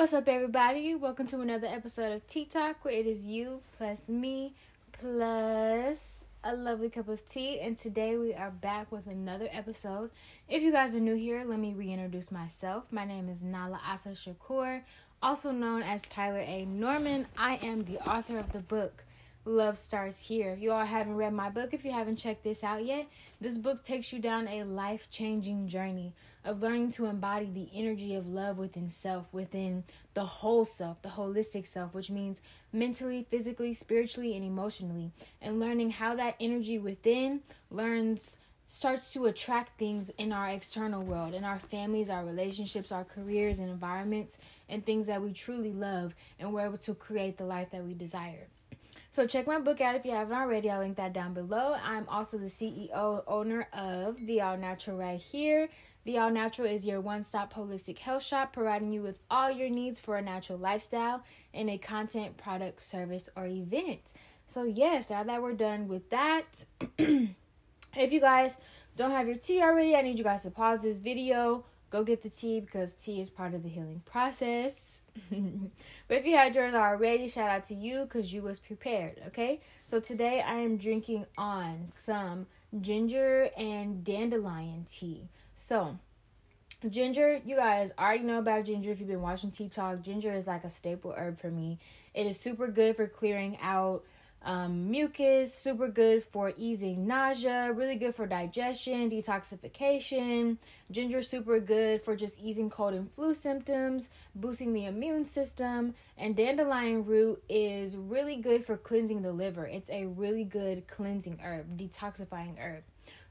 What's up, everybody? Welcome to another episode of Tea Talk, where it is you plus me plus a lovely cup of tea. And today we are back with another episode. If you guys are new here, let me reintroduce myself. My name is Nala Asa Shakur, also known as Tyler A. Norman. I am the author of the book Love Starts Here. If you all haven't read my book, if you haven't checked this out yet, this book takes you down a life changing journey of learning to embody the energy of love within self, within the whole self, the holistic self, which means mentally, physically, spiritually, and emotionally, and learning how that energy within learns starts to attract things in our external world, in our families, our relationships, our careers and environments, and things that we truly love, and we're able to create the life that we desire. So check my book out if you haven't already. I'll link that down below. I'm also the CEO owner of The All Natural right here. The All Natural is your one-stop holistic health shop providing you with all your needs for a natural lifestyle in a content, product, service, or event. So yes, now that we're done with that, if you guys don't have your tea already, I need you guys to pause this video, go get the tea because tea is part of the healing process. but if you had yours already, shout out to you because you was prepared. Okay, so today I am drinking on some ginger and dandelion tea. So ginger, you guys already know about ginger if you've been watching Tea Talk. Ginger is like a staple herb for me. It is super good for clearing out um, mucus, super good for easing nausea, really good for digestion, detoxification. Ginger, super good for just easing cold and flu symptoms, boosting the immune system. And dandelion root is really good for cleansing the liver. It's a really good cleansing herb, detoxifying herb.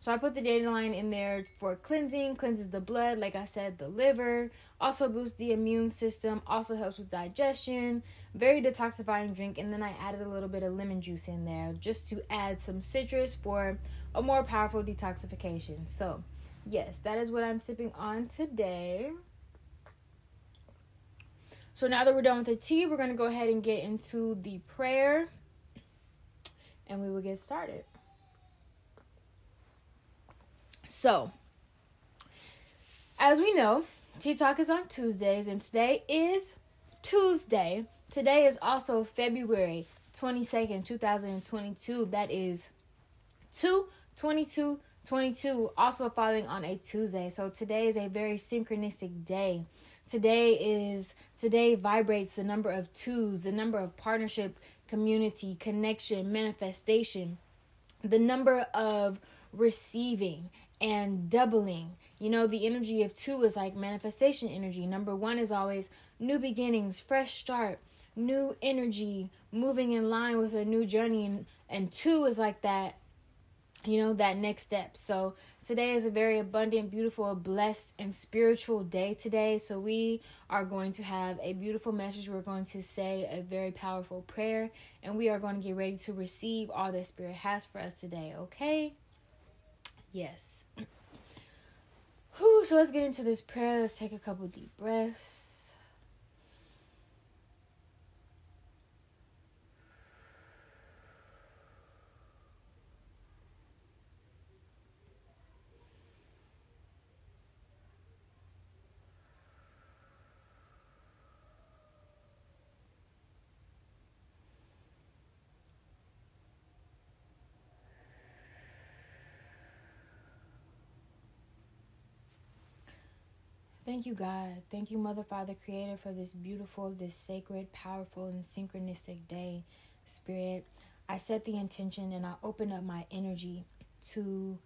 So I put the dandelion in there for cleansing, cleanses the blood, like I said, the liver, also boosts the immune system, also helps with digestion. Very detoxifying drink. And then I added a little bit of lemon juice in there just to add some citrus for a more powerful detoxification. So, yes, that is what I'm sipping on today. So now that we're done with the tea, we're going to go ahead and get into the prayer and we will get started. So, as we know, Tea Talk is on Tuesdays, and today is Tuesday. Today is also February 22nd, 2022. That is 2 22 22, also falling on a Tuesday. So today is a very synchronistic day. Today is today vibrates the number of twos, the number of partnership, community, connection, manifestation, the number of receiving and doubling. You know, the energy of two is like manifestation energy. Number one is always new beginnings, fresh start, new energy, moving in line with a new journey. And, and two is like that, you know, that next step. So today is a very abundant, beautiful, blessed, and spiritual day today. So we are going to have a beautiful message. We're going to say a very powerful prayer, and we are going to get ready to receive all that Spirit has for us today, okay? Yes. Whew, so let's get into this prayer. Let's take a couple deep breaths. Thank you, God. Thank you, Mother, Father, Creator, for this beautiful, this sacred, powerful, and synchronistic day. Spirit, I set the intention and I open up my energy to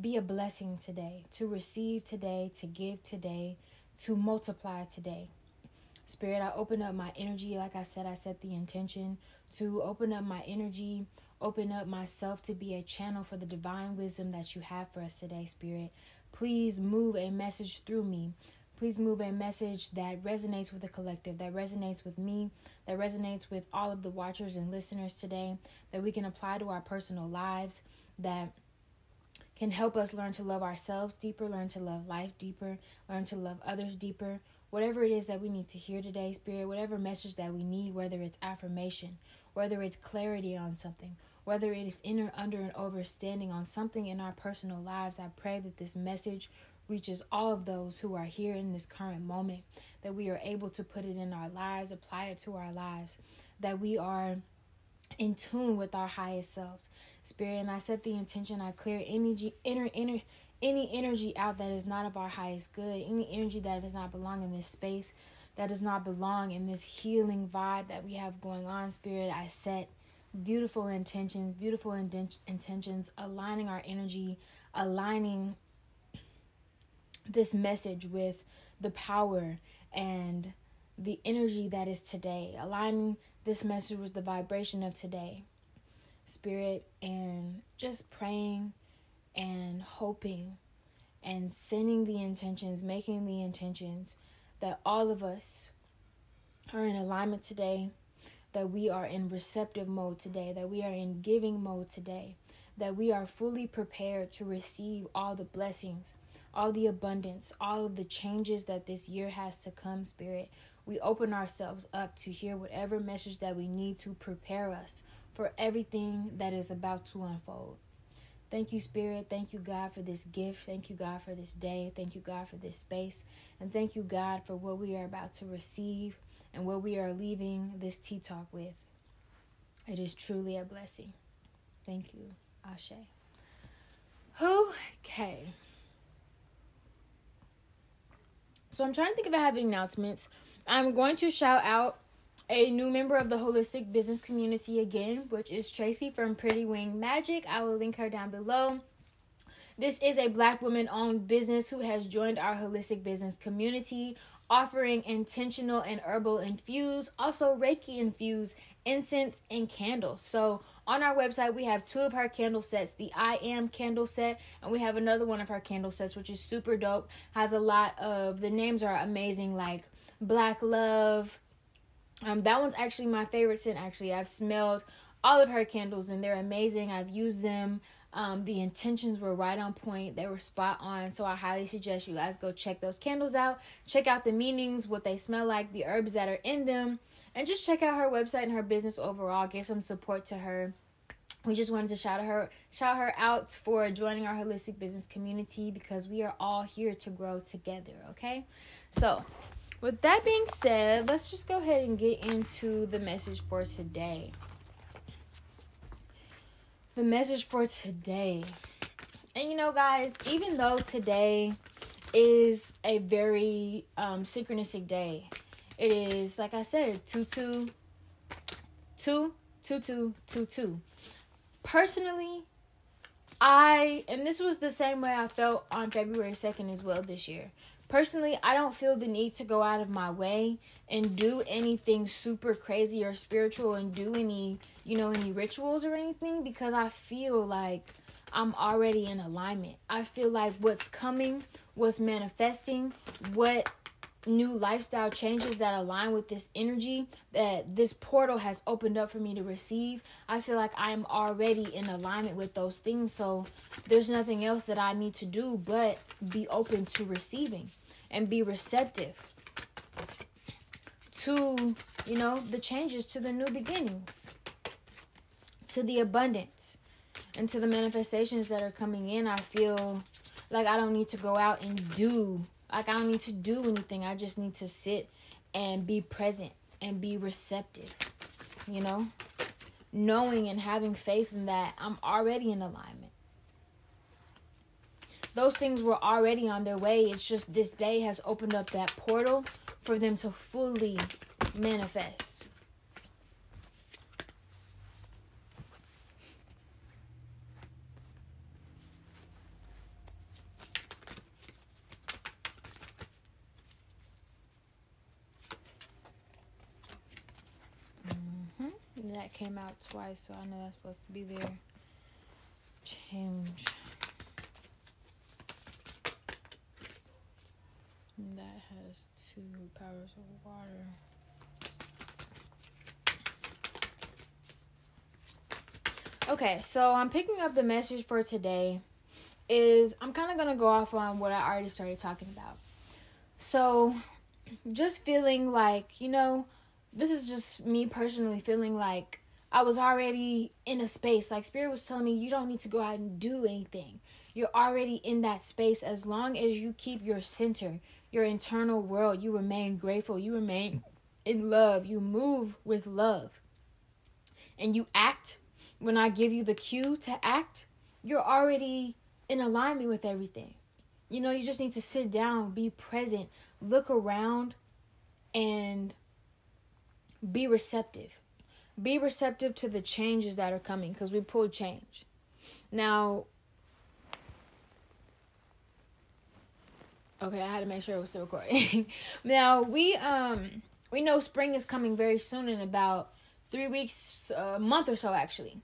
be a blessing today, to receive today, to give today, to multiply today. Spirit, I open up my energy. Like I said, I set the intention to open up my energy, open up myself to be a channel for the divine wisdom that you have for us today, Spirit. Please move a message through me Please move a message that resonates with the collective, that resonates with me, that resonates with all of the watchers and listeners today, that we can apply to our personal lives, that can help us learn to love ourselves deeper, learn to love life deeper, learn to love others deeper. Whatever it is that we need to hear today, Spirit, whatever message that we need, whether it's affirmation, whether it's clarity on something, whether it is inner, under, and overstanding on something in our personal lives, I pray that this message reaches all of those who are here in this current moment, that we are able to put it in our lives, apply it to our lives, that we are in tune with our highest selves. Spirit, and I set the intention, I clear energy, inner, inner, any energy out that is not of our highest good, any energy that does not belong in this space, that does not belong in this healing vibe that we have going on, Spirit, I set beautiful intentions, beautiful intentions, aligning our energy, aligning this message with the power and the energy that is today, aligning this message with the vibration of today. Spirit, and just praying and hoping and sending the intentions, making the intentions that all of us are in alignment today, that we are in receptive mode today, that we are in giving mode today, that we are fully prepared to receive all the blessings, all the abundance, all of the changes that this year has to come, Spirit. We open ourselves up to hear whatever message that we need to prepare us for everything that is about to unfold. Thank you, Spirit. Thank you, God, for this gift. Thank you, God, for this day. Thank you, God, for this space. And thank you, God, for what we are about to receive and what we are leaving this tea talk with. It is truly a blessing. Thank you, Ashe. Okay. So I'm trying to think if I have any announcements. I'm going to shout out a new member of the holistic business community again, which is Tracy from Pretty Wing Magic. I will link her down below. This is a black woman owned business who has joined our holistic business community, offering intentional and herbal infused, also Reiki infused incense and candles. So on our website, we have two of her candle sets the I Am candle set, and we have another one of her candle sets, which is super dope. Has a lot of the names are amazing, like Black Love, um, that one's actually my favorite scent. Actually, I've smelled all of her candles and they're amazing. I've used them. Um, the intentions were right on point. They were spot on. So I highly suggest you guys go check those candles out. Check out the meanings, what they smell like, the herbs that are in them, and just check out her website and her business overall. Give some support to her. We just wanted to shout her shout her out for joining our holistic business community because we are all here to grow together, okay? So with that being said, let's just go ahead and get into the message for today. The message for today. And you know, guys, even though today is a very um, synchronistic day, it is, like I said, 2 2 2 2 2 2 2. Personally, I, and this was the same way I felt on February 2nd as well this year. Personally, I don't feel the need to go out of my way and do anything super crazy or spiritual and do any, you know, any rituals or anything because I feel like I'm already in alignment. I feel like what's coming, what's manifesting, what new lifestyle changes that align with this energy that this portal has opened up for me to receive, I feel like I'm already in alignment with those things. So there's nothing else that I need to do but be open to receiving and be receptive to, you know, the changes, to the new beginnings, to the abundance, and to the manifestations that are coming in. I feel like I don't need to go out and do, like, I don't need to do anything. I just need to sit and be present and be receptive, you know, knowing and having faith in that I'm already in alignment those things were already on their way. It's just this day has opened up that portal for them to fully manifest. That came out twice, so I know that's supposed to be there. Change. that has two powers of water. Okay, so I'm picking up the message for today is I'm kind of going to go off on what I already started talking about. So, just feeling like, you know, this is just me personally feeling like I was already in a space. Like, Spirit was telling me, you don't need to go out and do anything. You're already in that space as long as you keep your center, your internal world. You remain grateful. You remain in love. You move with love. And you act when I give you the cue to act, you're already in alignment with everything. You know, you just need to sit down, be present, look around, and be receptive. Be receptive to the changes that are coming because we pull change. Now, okay, I had to make sure it was still recording. now we um we know spring is coming very soon in about three weeks, a month or so actually.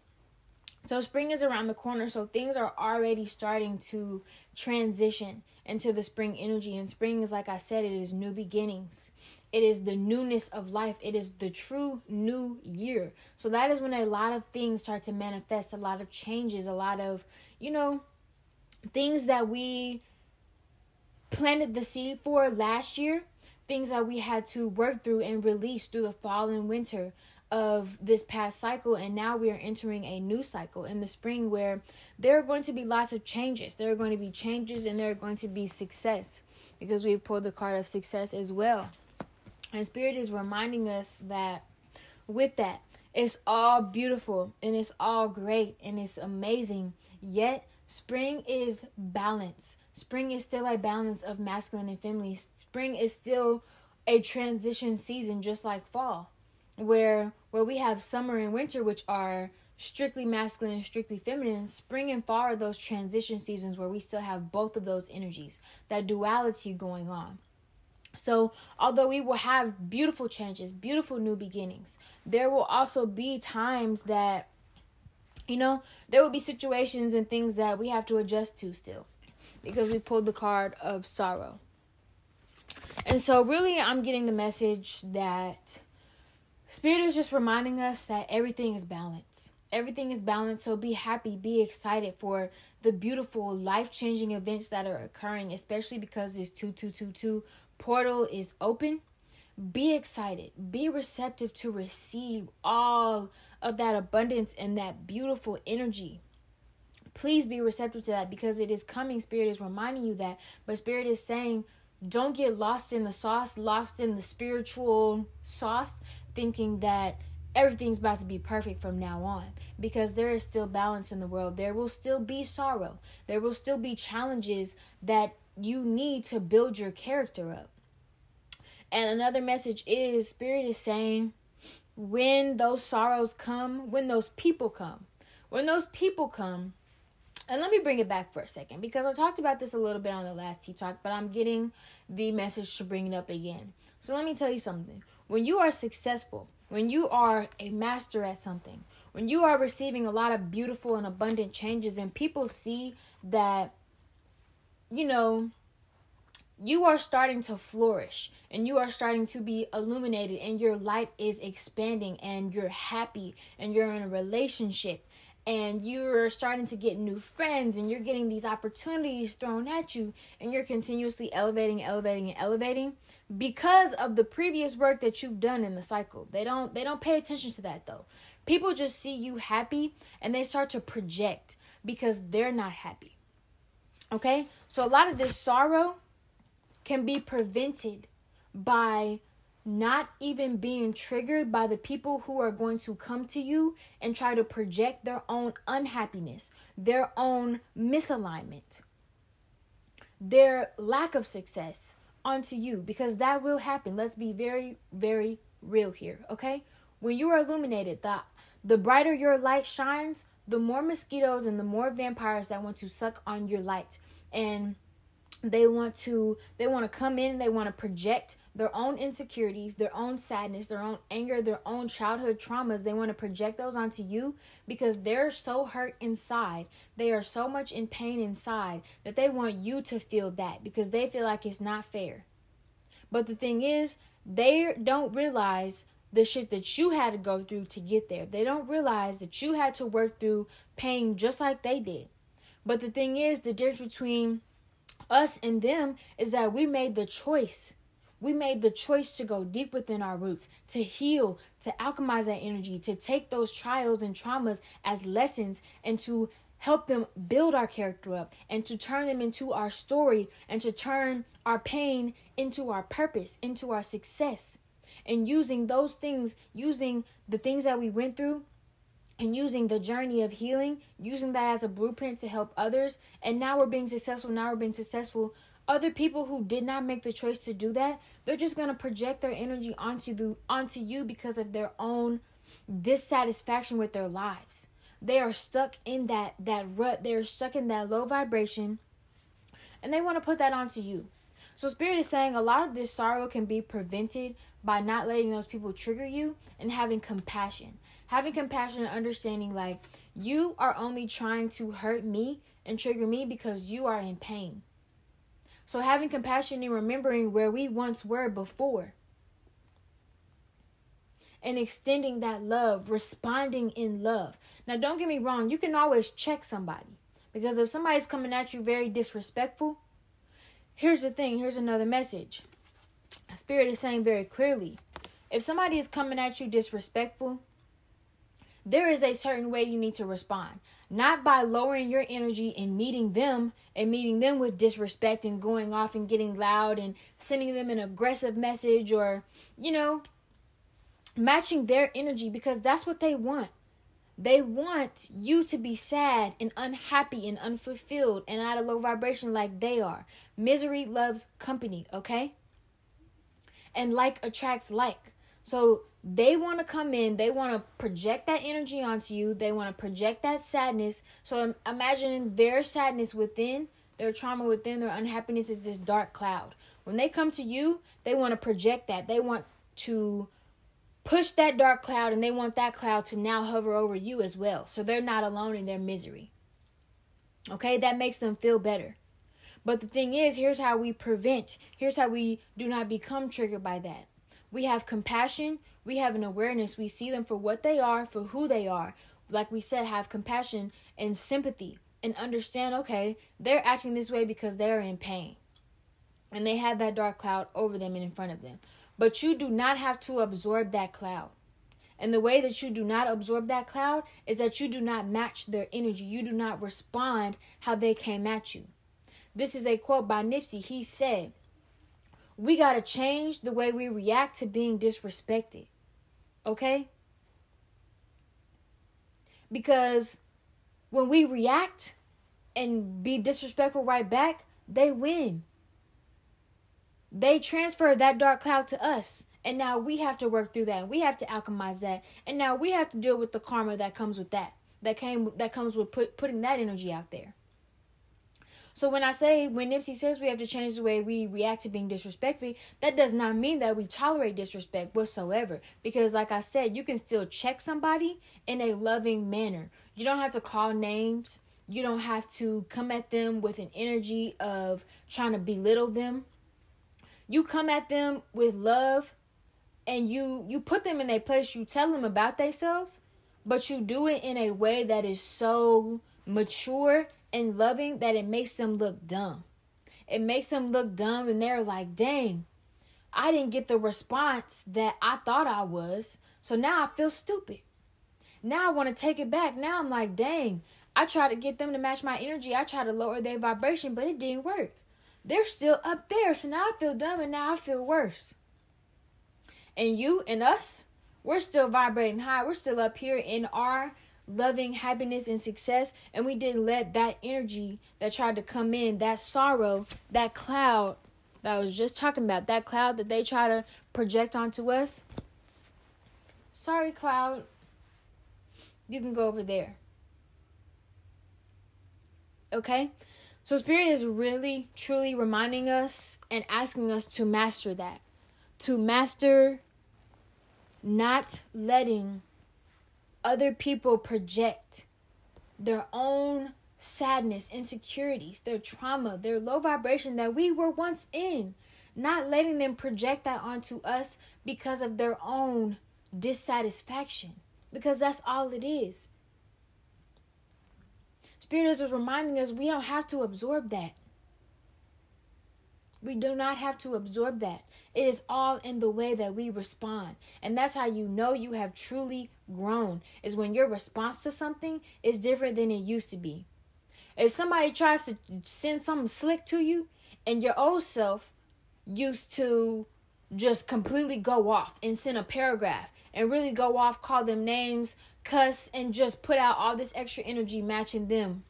So spring is around the corner, so things are already starting to transition into the spring energy. And spring is like I said, it is new beginnings. It is the newness of life. It is the true new year. So that is when a lot of things start to manifest, a lot of changes, a lot of, you know, things that we planted the seed for last year, things that we had to work through and release through the fall and winter of this past cycle and now we are entering a new cycle in the spring where there are going to be lots of changes. There are going to be changes and there are going to be success because we've pulled the card of success as well. And spirit is reminding us that with that it's all beautiful and it's all great and it's amazing. Yet spring is balance. Spring is still a balance of masculine and feminine. Spring is still a transition season just like fall where where we have summer and winter which are strictly masculine and strictly feminine spring and fall are those transition seasons where we still have both of those energies that duality going on. So although we will have beautiful changes beautiful new beginnings there will also be times that you know there will be situations and things that we have to adjust to still because we pulled the card of sorrow. And so really i'm getting the message that Spirit is just reminding us that everything is balanced. Everything is balanced, so be happy, be excited for the beautiful, life changing events that are occurring, especially because this 2222 portal is open. Be excited, be receptive to receive all of that abundance and that beautiful energy. Please be receptive to that because it is coming. Spirit is reminding you that, but Spirit is saying, don't get lost in the sauce, lost in the spiritual sauce thinking that everything's about to be perfect from now on because there is still balance in the world. There will still be sorrow. There will still be challenges that you need to build your character up. And another message is Spirit is saying when those sorrows come, when those people come, when those people come, and let me bring it back for a second because I talked about this a little bit on the last Tea Talk, but I'm getting the message to bring it up again. So let me tell you something. When you are successful, when you are a master at something, when you are receiving a lot of beautiful and abundant changes, and people see that, you know, you are starting to flourish and you are starting to be illuminated, and your light is expanding, and you're happy, and you're in a relationship, and you're starting to get new friends, and you're getting these opportunities thrown at you, and you're continuously elevating, elevating, and elevating because of the previous work that you've done in the cycle. They don't they don't pay attention to that though. People just see you happy and they start to project because they're not happy. Okay? So a lot of this sorrow can be prevented by not even being triggered by the people who are going to come to you and try to project their own unhappiness, their own misalignment, their lack of success, onto you because that will happen. Let's be very, very real here, okay? When you are illuminated, the the brighter your light shines, the more mosquitoes and the more vampires that want to suck on your light. And they want to they want to come in, they want to project their own insecurities, their own sadness, their own anger, their own childhood traumas. They want to project those onto you because they're so hurt inside. They are so much in pain inside that they want you to feel that because they feel like it's not fair. But the thing is, they don't realize the shit that you had to go through to get there. They don't realize that you had to work through pain just like they did. But the thing is, the difference between us and them is that we made the choice we made the choice to go deep within our roots, to heal, to alchemize that energy, to take those trials and traumas as lessons, and to help them build our character up and to turn them into our story and to turn our pain into our purpose, into our success. And using those things, using the things that we went through, and using the journey of healing, using that as a blueprint to help others. And now we're being successful. Now we're being successful. Other people who did not make the choice to do that, they're just gonna project their energy onto the onto you because of their own dissatisfaction with their lives. They are stuck in that that rut. They're stuck in that low vibration, and they want to put that onto you. So spirit is saying a lot of this sorrow can be prevented by not letting those people trigger you and having compassion. Having compassion and understanding like you are only trying to hurt me and trigger me because you are in pain. So having compassion and remembering where we once were before and extending that love, responding in love. Now, don't get me wrong, you can always check somebody because if somebody's coming at you very disrespectful, here's the thing here's another message. Spirit is saying very clearly if somebody is coming at you disrespectful, there is a certain way you need to respond. Not by lowering your energy and meeting them and meeting them with disrespect and going off and getting loud and sending them an aggressive message or, you know, matching their energy because that's what they want. They want you to be sad and unhappy and unfulfilled and at a low vibration like they are. Misery loves company, okay? And like attracts like. So they want to come in, they want to project that energy onto you, they want to project that sadness. So imagine their sadness within, their trauma within, their unhappiness is this dark cloud. When they come to you, they want to project that. They want to push that dark cloud and they want that cloud to now hover over you as well. So they're not alone in their misery. Okay, that makes them feel better. But the thing is, here's how we prevent, here's how we do not become triggered by that. We have compassion, we have an awareness, we see them for what they are, for who they are. Like we said, have compassion and sympathy and understand okay, they're acting this way because they're in pain. And they have that dark cloud over them and in front of them. But you do not have to absorb that cloud. And the way that you do not absorb that cloud is that you do not match their energy. You do not respond how they came at you. This is a quote by Nipsey. He said, We got to change the way we react to being disrespected. Okay? Because when we react and be disrespectful right back, they win. They transfer that dark cloud to us. And now we have to work through that. We have to alchemize that. And now we have to deal with the karma that comes with that. That came that comes with put, putting that energy out there. So when I say when Nipsey says we have to change the way we react to being disrespectful, that does not mean that we tolerate disrespect whatsoever. Because like I said, you can still check somebody in a loving manner. You don't have to call names. You don't have to come at them with an energy of trying to belittle them you come at them with love and you you put them in a place you tell them about themselves but you do it in a way that is so mature and loving that it makes them look dumb it makes them look dumb and they're like dang i didn't get the response that i thought i was so now i feel stupid now i want to take it back now i'm like dang i try to get them to match my energy i try to lower their vibration but it didn't work they're still up there. So now I feel dumb and now I feel worse. And you and us, we're still vibrating high. We're still up here in our loving happiness and success. And we didn't let that energy that tried to come in, that sorrow, that cloud that I was just talking about, that cloud that they try to project onto us. Sorry, cloud. You can go over there. Okay? So, Spirit is really, truly reminding us and asking us to master that. To master not letting other people project their own sadness, insecurities, their trauma, their low vibration that we were once in. Not letting them project that onto us because of their own dissatisfaction. Because that's all it is. Spirit is reminding us we don't have to absorb that. We do not have to absorb that. It is all in the way that we respond. And that's how you know you have truly grown is when your response to something is different than it used to be. If somebody tries to send something slick to you and your old self used to just completely go off and send a paragraph and really go off, call them names, cuss, and just put out all this extra energy matching them.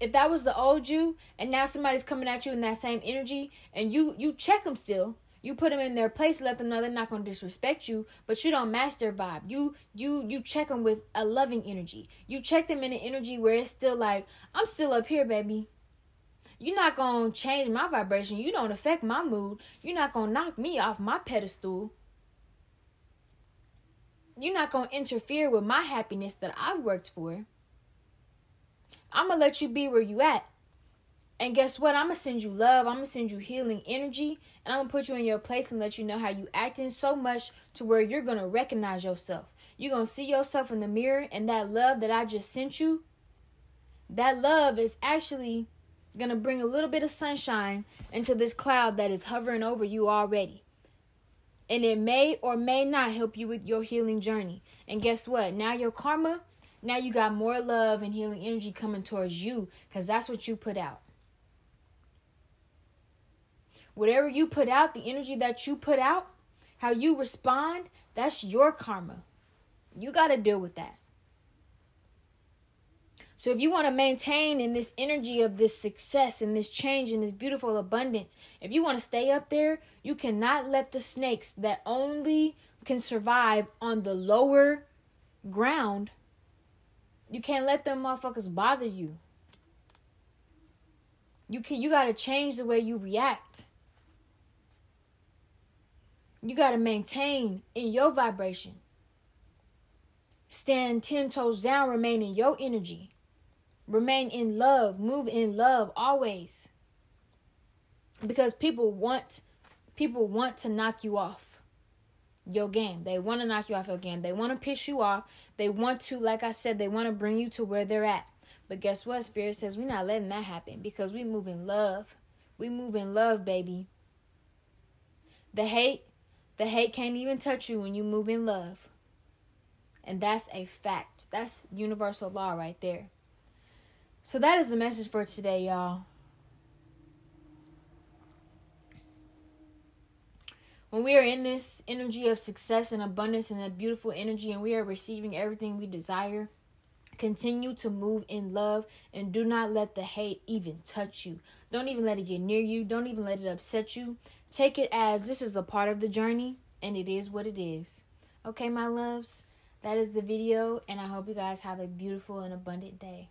If that was the old you, and now somebody's coming at you in that same energy, and you you check them still, you put them in their place, let them know they're not gonna disrespect you, but you don't match their vibe. You you you check them with a loving energy. You check them in an energy where it's still like, I'm still up here, baby. You're not gonna change my vibration. You don't affect my mood. You're not gonna knock me off my pedestal. You're not gonna interfere with my happiness that I've worked for. I'm gonna let you be where you at. And guess what? I'm gonna send you love. I'm gonna send you healing energy, and I'm gonna put you in your place and let you know how you acting so much to where you're gonna recognize yourself. You're gonna see yourself in the mirror, and that love that I just sent you, that love is actually to bring a little bit of sunshine into this cloud that is hovering over you already. And it may or may not help you with your healing journey. And guess what? Now your karma, now you got more love and healing energy coming towards you because that's what you put out. Whatever you put out, the energy that you put out, how you respond, that's your karma. You got to deal with that. So if you want to maintain in this energy of this success and this change and this beautiful abundance, if you want to stay up there, you cannot let the snakes that only can survive on the lower ground, you can't let them motherfuckers bother you. You can you got to change the way you react. You got to maintain in your vibration. Stand 10 toes down, remain in your energy. Remain in love, move in love always. Because people want people want to knock you off your game. They want to knock you off your game. They want to piss you off. They want to, like I said, they want to bring you to where they're at. But guess what? Spirit says we're not letting that happen because we move in love. We move in love, baby. The hate, the hate can't even touch you when you move in love. And that's a fact. That's universal law right there. So that is the message for today, y'all. When we are in this energy of success and abundance and a beautiful energy and we are receiving everything we desire, continue to move in love and do not let the hate even touch you. Don't even let it get near you. Don't even let it upset you. Take it as this is a part of the journey and it is what it is. Okay, my loves, that is the video, and I hope you guys have a beautiful and abundant day.